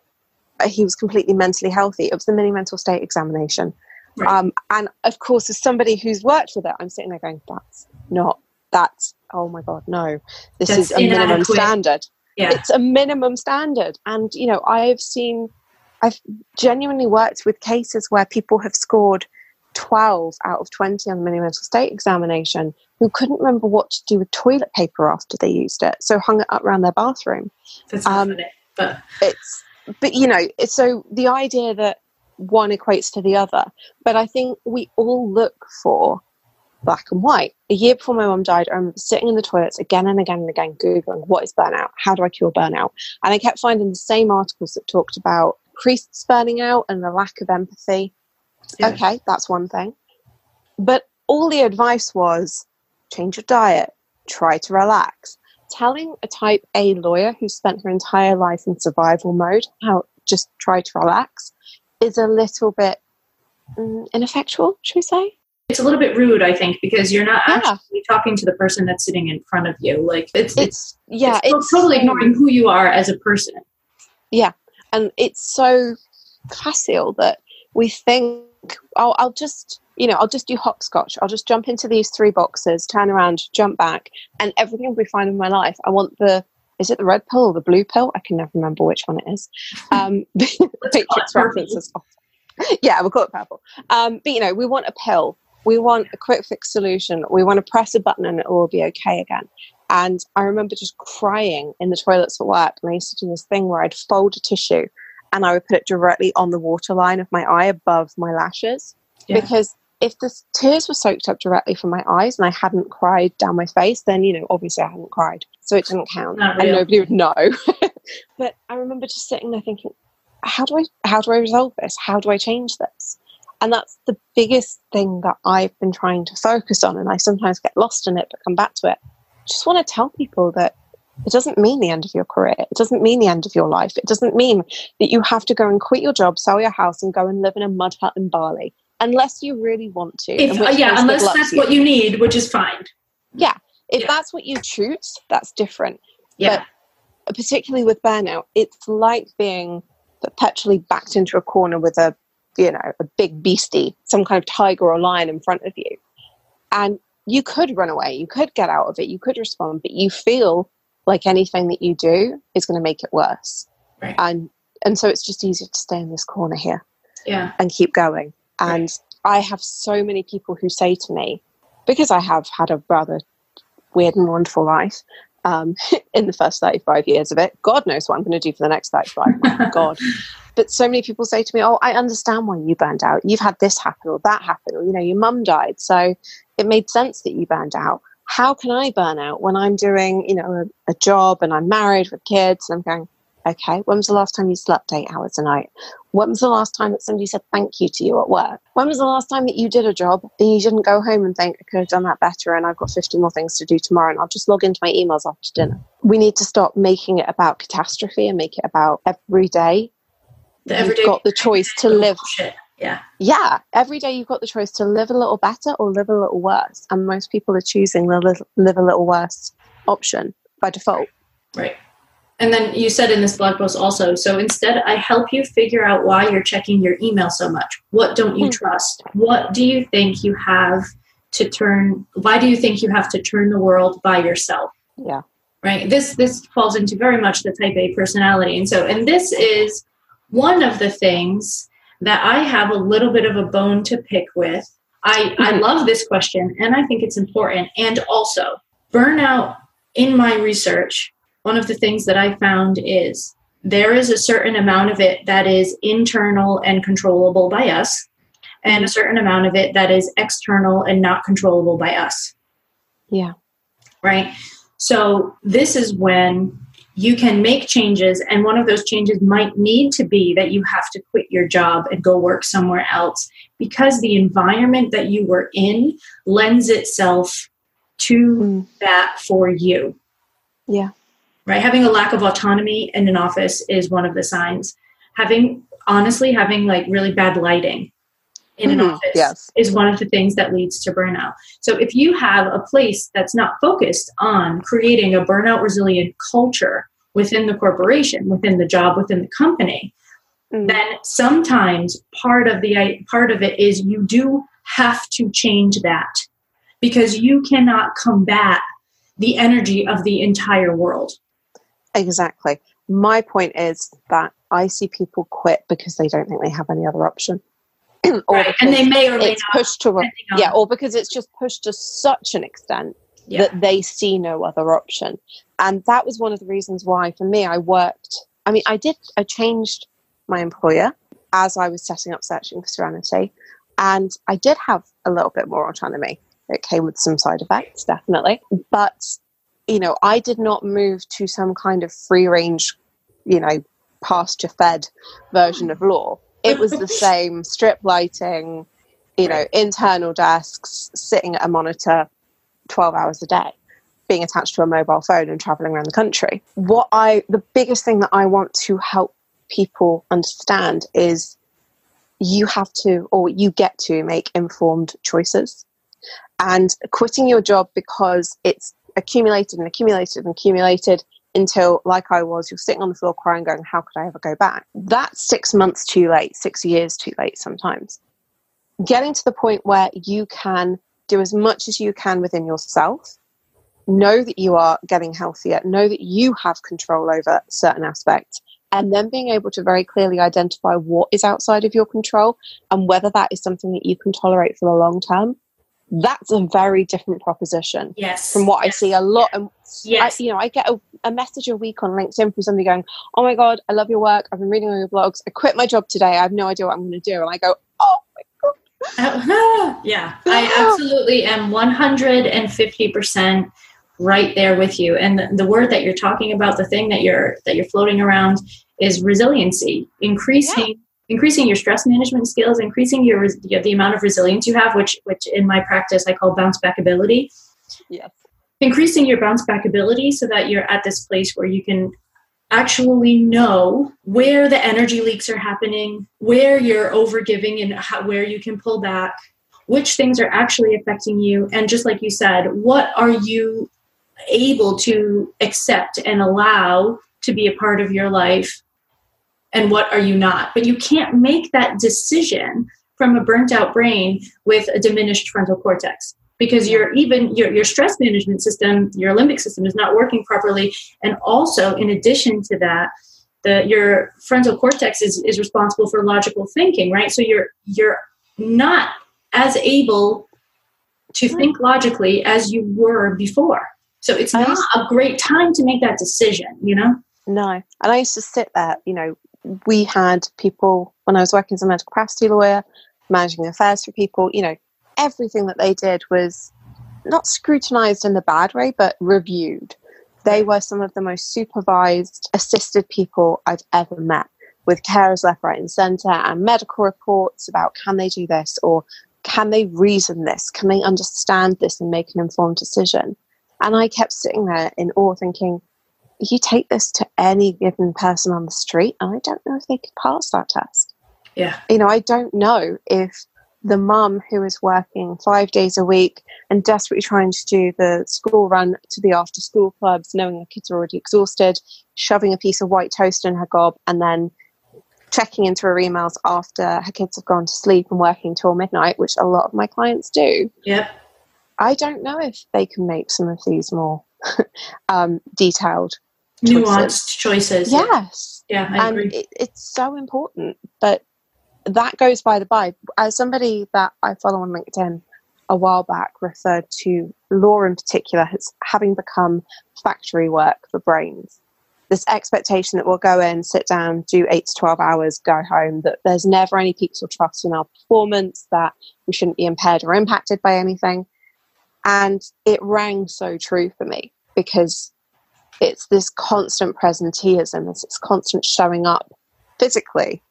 uh, he was completely mentally healthy, it was the mini mental state examination. Right. Um, and of course, as somebody who's worked with it, I'm sitting there going, that's not, that's, oh my God, no, this that's is a minimum standard. Yeah. It's a minimum standard. And, you know, I've seen, I've genuinely worked with cases where people have scored 12 out of 20 on the mini mental state examination who couldn't remember what to do with toilet paper after they used it, so hung it up around their bathroom. That's um, funny, but it's but you know, so the idea that one equates to the other, but I think we all look for black and white. A year before my mum died, I remember sitting in the toilets again and again and again, Googling what is burnout? How do I cure burnout? And I kept finding the same articles that talked about priests burning out and the lack of empathy. Yeah. Okay, that's one thing. But all the advice was change your diet, try to relax. Telling a type A lawyer who spent her entire life in survival mode how just try to relax is a little bit mm, ineffectual, should we say? It's a little bit rude, I think, because you're not yeah. actually talking to the person that's sitting in front of you. Like it's it's, it's yeah, it's, it's totally ignoring who you are as a person. Yeah, and it's so facile that we think, oh, I'll just you know, I'll just do hopscotch. I'll just jump into these three boxes, turn around, jump back, and everything will be fine in my life. I want the is it the red pill or the blue pill? I can never remember which one it is. Um, Matrix references. Yeah, we'll call it purple. Um, but you know, we want a pill. We want a quick fix solution. We want to press a button and it will be okay again. And I remember just crying in the toilets at work. And I used to do this thing where I'd fold a tissue and I would put it directly on the waterline of my eye above my lashes yeah. because if the tears were soaked up directly from my eyes and I hadn't cried down my face, then, you know, obviously I hadn't cried. So it didn't count. and nobody would know. but I remember just sitting there thinking, how do I how do I resolve this? How do I change this? And that's the biggest thing that I've been trying to focus on. And I sometimes get lost in it, but come back to it. just want to tell people that it doesn't mean the end of your career. It doesn't mean the end of your life. It doesn't mean that you have to go and quit your job, sell your house, and go and live in a mud hut in Bali unless you really want to. If, uh, yeah, unless that's you. what you need, which is fine. Yeah, if yeah. that's what you choose, that's different. Yeah. But particularly with burnout, it's like being perpetually backed into a corner with a, you know, a big beastie, some kind of tiger or lion in front of you. And you could run away, you could get out of it, you could respond, but you feel like anything that you do is going to make it worse. Right. And and so it's just easier to stay in this corner here. Yeah. And keep going. And I have so many people who say to me, because I have had a rather weird and wonderful life um, in the first 35 years of it, God knows what I'm going to do for the next 35. God. But so many people say to me, Oh, I understand why you burned out. You've had this happen or that happen, or, you know, your mum died. So it made sense that you burned out. How can I burn out when I'm doing, you know, a, a job and I'm married with kids and I'm going, Okay, when was the last time you slept eight hours a night? When was the last time that somebody said thank you to you at work? When was the last time that you did a job and you didn't go home and think, I could have done that better and I've got 50 more things to do tomorrow and I'll just log into my emails after dinner? We need to stop making it about catastrophe and make it about every day. The everyday you've got the choice to live. Shit. Yeah. Yeah. Every day you've got the choice to live a little better or live a little worse. And most people are choosing the live a little worse option by default. Right. And then you said in this blog post also, so instead I help you figure out why you're checking your email so much. What don't you mm. trust? What do you think you have to turn why do you think you have to turn the world by yourself? Yeah. Right? This this falls into very much the type A personality. And so and this is one of the things that I have a little bit of a bone to pick with. I, I hmm. love this question and I think it's important. And also, burnout in my research one of the things that I found is there is a certain amount of it that is internal and controllable by us, and a certain amount of it that is external and not controllable by us. Yeah. Right. So, this is when you can make changes, and one of those changes might need to be that you have to quit your job and go work somewhere else because the environment that you were in lends itself to mm. that for you. Yeah right? Having a lack of autonomy in an office is one of the signs. Having, honestly, having like really bad lighting in mm-hmm. an office yes. is one of the things that leads to burnout. So if you have a place that's not focused on creating a burnout resilient culture within the corporation, within the job, within the company, mm. then sometimes part of the part of it is you do have to change that because you cannot combat the energy of the entire world. Exactly. My point is that I see people quit because they don't think they have any other option. or right. and they may or may it's not, pushed to yeah, or because it's just pushed to such an extent yeah. that they see no other option. And that was one of the reasons why, for me, I worked. I mean, I did. I changed my employer as I was setting up searching for Serenity, and I did have a little bit more autonomy. It came with some side effects, definitely. But, you know, I did not move to some kind of free range, you know, pasture fed version of law. It was the same strip lighting, you know, internal desks, sitting at a monitor 12 hours a day being attached to a mobile phone and traveling around the country. What I, the biggest thing that I want to help people understand is you have to, or you get to make informed choices. And quitting your job because it's accumulated and accumulated and accumulated until, like I was, you're sitting on the floor crying, going, How could I ever go back? That's six months too late, six years too late sometimes. Getting to the point where you can do as much as you can within yourself know that you are getting healthier, know that you have control over certain aspects, and then being able to very clearly identify what is outside of your control and whether that is something that you can tolerate for the long term. That's a very different proposition. Yes. From what yes. I see a lot. And yes. I, you know, I get a, a message a week on LinkedIn from somebody going, Oh my God, I love your work. I've been reading all your blogs. I quit my job today. I have no idea what I'm going to do. And I go, Oh my God. yeah, I absolutely am 150% right there with you and the, the, word that you're talking about the thing that you're that you're floating around is resiliency increasing yeah. increasing your stress management skills increasing your the amount of resilience you have which which in my practice i call bounce back ability yes increasing your bounce back ability so that you're at this place where you can actually know where the energy leaks are happening where you're overgiving and how, where you can pull back which things are actually affecting you. And just like you said what are you able to accept and allow to be a part of your life? And what are you not? But you can't make that decision from a burnt out brain with a diminished frontal cortex because your even your, your stress management system your limbic system is not working properly and also in addition to that the your frontal cortex is, is responsible for logical thinking right so you're you're not as able to think logically as you were before so it's not a great time to make that decision, you know? No. And I used to sit there, you know, we had people, when I was working as a medical capacity lawyer, managing affairs for people, you know, everything that they did was not scrutinized in the bad way, but reviewed. They were some of the most supervised, assisted people I've ever met with carers left, right, and centre, and medical reports about can they do this or can they reason this? Can they understand this and make an informed decision? And I kept sitting there in awe thinking, you take this to any given person on the street, and I don't know if they could pass that test. Yeah. You know, I don't know if the mum who is working five days a week and desperately trying to do the school run to the after school clubs, knowing her kids are already exhausted, shoving a piece of white toast in her gob, and then checking into her emails after her kids have gone to sleep and working till midnight, which a lot of my clients do. Yep. I don't know if they can make some of these more um, detailed, choices. nuanced choices. Yes, yeah, I and it, it's so important. But that goes by the by. As somebody that I follow on LinkedIn a while back referred to law in particular as having become factory work for brains. This expectation that we'll go in, sit down, do eight to 12 hours, go home, that there's never any peaks or troughs in our performance, that we shouldn't be impaired or impacted by anything. And it rang so true for me because it's this constant presenteeism, it's this constant showing up physically.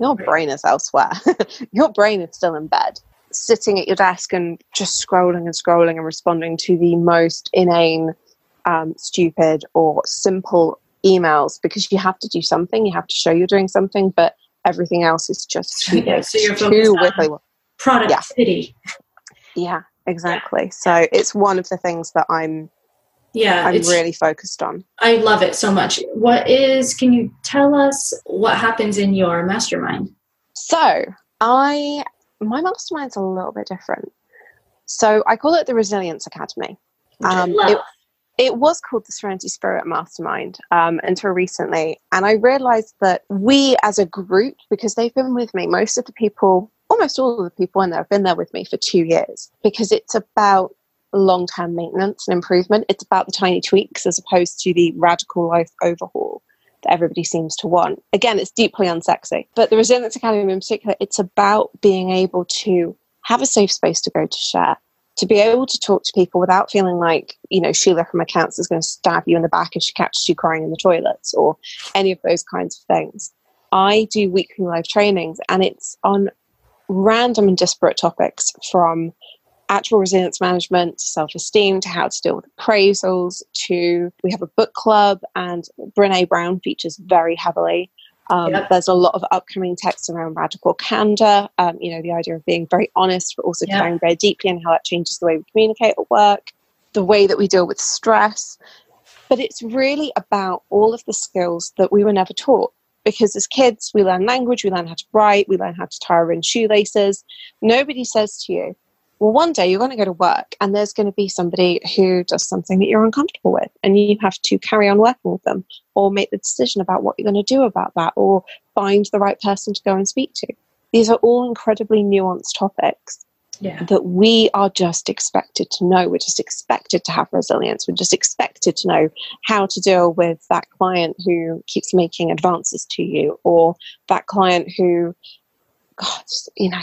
Your brain is elsewhere. your brain is still in bed, sitting at your desk and just scrolling and scrolling and responding to the most inane, um, stupid, or simple emails because you have to do something. You have to show you're doing something, but everything else is just too, yeah, so you're too wiggly. Productivity. Yeah. yeah exactly. Yeah. So it's one of the things that I'm yeah i'm really focused on. I love it so much. What is can you tell us what happens in your mastermind? So i my mastermind's a little bit different. So i call it the resilience academy. Um, it, it was called the serenity spirit mastermind um, until recently and i realized that we as a group because they've been with me most of the people almost all of the people in there have been there with me for two years because it's about long term maintenance and improvement. It's about the tiny tweaks as opposed to the radical life overhaul that everybody seems to want. Again, it's deeply unsexy. But the Resilience Academy in particular, it's about being able to have a safe space to go to share, to be able to talk to people without feeling like, you know, Sheila from accounts is going to stab you in the back if she catches you crying in the toilets or any of those kinds of things. I do weekly live trainings and it's on random and disparate topics from actual resilience management, self esteem, to how to deal with appraisals, to we have a book club, and Brene Brown features very heavily. Um, yep. There's a lot of upcoming texts around radical candor, um, you know, the idea of being very honest, but also yep. caring very deeply and how that changes the way we communicate at work, the way that we deal with stress. But it's really about all of the skills that we were never taught. Because as kids, we learn language, we learn how to write, we learn how to tie our own shoelaces. Nobody says to you, well, one day you're going to go to work and there's going to be somebody who does something that you're uncomfortable with, and you have to carry on working with them or make the decision about what you're going to do about that or find the right person to go and speak to. These are all incredibly nuanced topics yeah. that we are just expected to know. We're just expected to have resilience. We're just expected to know how to deal with that client who keeps making advances to you or that client who, God, you know,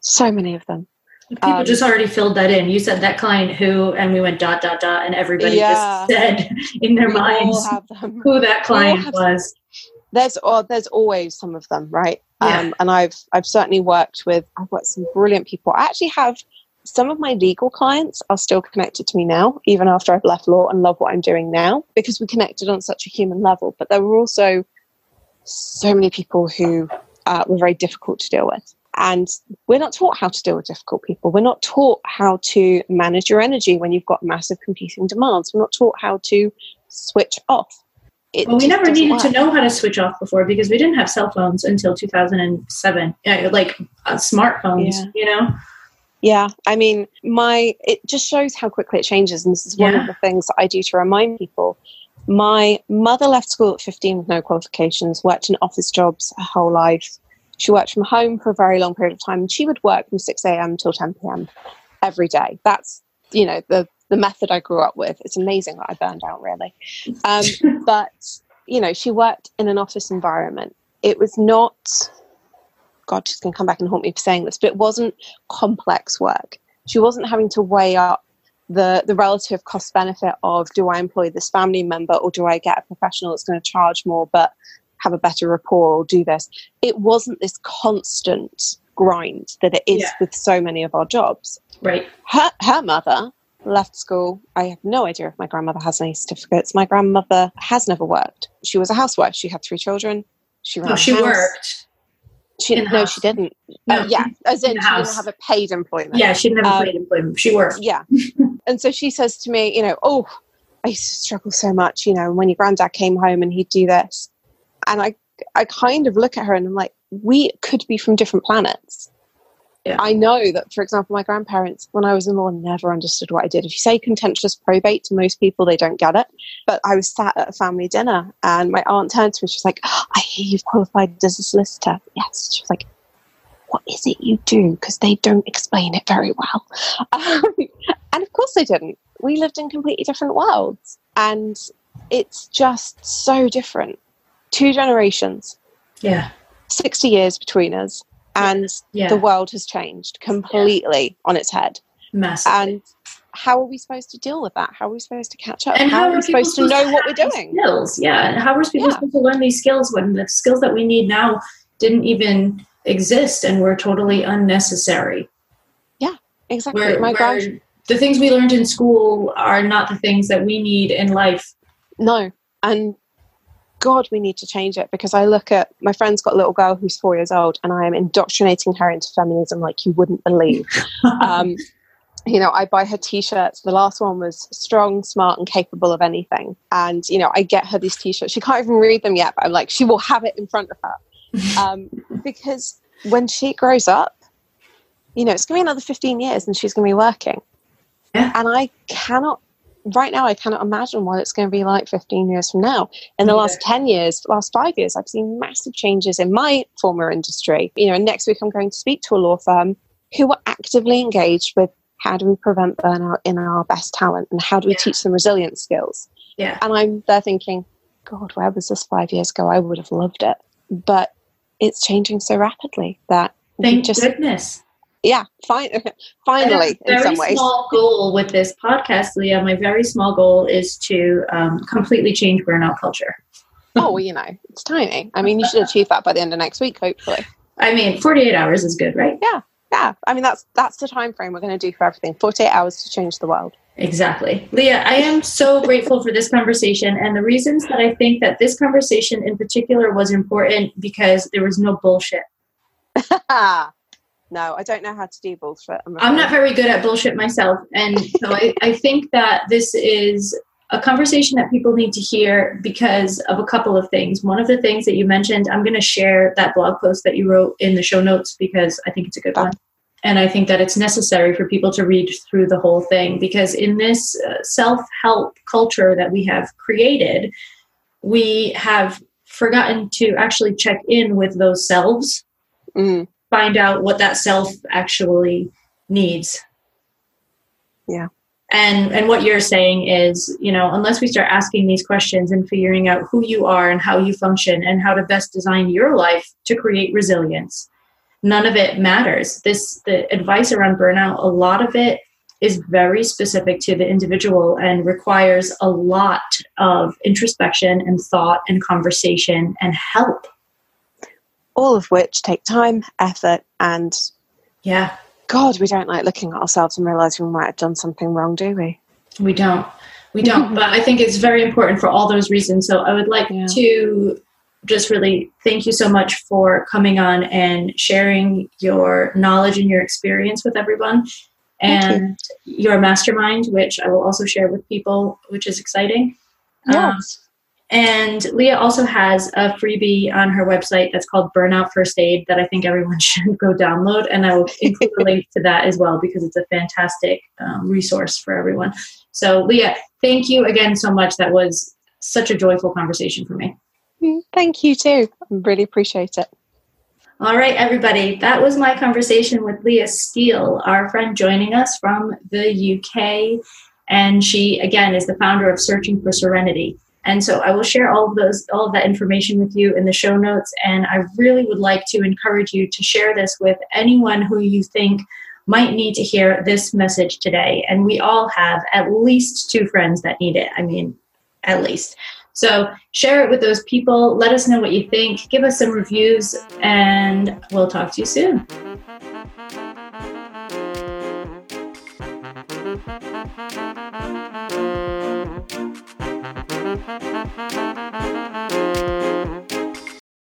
so many of them People um, just already filled that in. You said that client who, and we went dot dot dot, and everybody yeah, just said in their minds who that client was. There's or there's always some of them, right? Yeah. Um, and I've I've certainly worked with I've got some brilliant people. I actually have some of my legal clients are still connected to me now, even after I've left law and love what I'm doing now, because we connected on such a human level. But there were also so many people who uh, were very difficult to deal with. And we're not taught how to deal with difficult people. We're not taught how to manage your energy when you've got massive competing demands. We're not taught how to switch off. It well, we never needed work. to know how to switch off before because we didn't have cell phones until 2007, like uh, smartphones, yeah. you know? Yeah, I mean, my it just shows how quickly it changes, and this is one yeah. of the things that I do to remind people. My mother left school at 15 with no qualifications, worked in office jobs her whole life, she worked from home for a very long period of time and she would work from 6 a.m. till 10 p.m. every day. That's, you know, the, the method I grew up with. It's amazing that I burned out, really. Um, but, you know, she worked in an office environment. It was not, God, she's going to come back and haunt me for saying this, but it wasn't complex work. She wasn't having to weigh up the the relative cost benefit of do I employ this family member or do I get a professional that's going to charge more but have a better rapport or do this. It wasn't this constant grind that it is yeah. with so many of our jobs. Right. Her, her mother left school. I have no idea if my grandmother has any certificates. My grandmother has never worked. She was a housewife. She had three children. She ran. Oh, she house. worked. She no, she didn't. No, uh, yeah, as in, in she didn't have a paid employment. Yeah, she didn't have um, a paid employment. She worked. Yeah, and so she says to me, you know, oh, I used to struggle so much, you know, when your granddad came home and he'd do this, and I I kind of look at her and I'm like, we could be from different planets. Yeah. I know that, for example, my grandparents, when I was in law, never understood what I did. If you say contentious probate to most people, they don't get it. But I was sat at a family dinner and my aunt turned to me. She's like, oh, I hear you've qualified as a solicitor. Yes. She was like, what is it you do? Because they don't explain it very well. Um, and of course they didn't. We lived in completely different worlds. And it's just so different two generations. Yeah. 60 years between us. And yeah. the world has changed completely yeah. on its head. Massively. And how are we supposed to deal with that? How are we supposed to catch up? And how, how are we supposed, supposed to know what we're doing? Skills, yeah. And how are people yeah. supposed to learn these skills when the skills that we need now didn't even exist and were totally unnecessary? Yeah, exactly. Where, My where gosh. The things we learned in school are not the things that we need in life. No. And God, we need to change it because I look at my friend's got a little girl who's four years old, and I am indoctrinating her into feminism like you wouldn't believe. um, you know, I buy her t-shirts. The last one was strong, smart, and capable of anything. And you know, I get her these t-shirts. She can't even read them yet, but I'm like, she will have it in front of her um, because when she grows up, you know, it's going to be another 15 years, and she's going to be working. Yeah. And I cannot right now I cannot imagine what it's going to be like 15 years from now. In the yeah. last 10 years, last five years, I've seen massive changes in my former industry. You know, next week I'm going to speak to a law firm who are actively engaged with how do we prevent burnout in our best talent and how do we yeah. teach them resilience skills. Yeah. And I'm there thinking, God, where was this five years ago? I would have loved it. But it's changing so rapidly that Thank just, goodness yeah, fine, finally, in some ways. small goal with this podcast, Leah. My very small goal is to um, completely change burnout culture. oh, well, you know, it's tiny. I mean, you should achieve that by the end of next week, hopefully. I mean, 48 hours is good, right? Yeah, yeah. I mean, that's that's the time frame we're going to do for everything. 48 hours to change the world. Exactly. Leah, I am so grateful for this conversation. And the reasons that I think that this conversation in particular was important because there was no bullshit. no, I don't know how to do bullshit. I'm, I'm, not very good at bullshit myself. And so I, I think that this is a conversation that people need to hear because of a couple of things. One of the things that you mentioned, I'm going to share that blog post that you wrote in the show notes because I think it's a good one. And I think that it's necessary for people to read through the whole thing because in this uh, self help culture that we have created, we have forgotten to actually check in with those selves mm find out what that self actually needs. Yeah. And and what you're saying is, you know, unless we start asking these questions and figuring out who you are and how you function and how to best design your life to create resilience, none of it matters. This the advice around burnout, a lot of it is very specific to the individual and requires a lot of introspection and thought and conversation and help all of which take time, effort, and yeah, God, we don't like looking at ourselves and realizing we might have done something wrong, do we? We don't. We don't. but I think it's very important for all those reasons. So I would like yeah. to just really thank you so much for coming on and sharing your knowledge and your experience with everyone and you. your mastermind, which I will also share with people, which is exciting. Yes. Um, and Leah also has a freebie on her website that's called Burnout First Aid that I think everyone should go download. And I will include a link to that as well because it's a fantastic um, resource for everyone. So, Leah, thank you again so much. That was such a joyful conversation for me. Mm, thank you too. I really appreciate it. All right, everybody. That was my conversation with Leah Steele, our friend joining us from the UK. And she, again, is the founder of Searching for Serenity. And so I will share all of those, all of that information with you in the show notes. And I really would like to encourage you to share this with anyone who you think might need to hear this message today. And we all have at least two friends that need it. I mean, at least. So share it with those people. Let us know what you think. Give us some reviews, and we'll talk to you soon. Ha ha ha ha!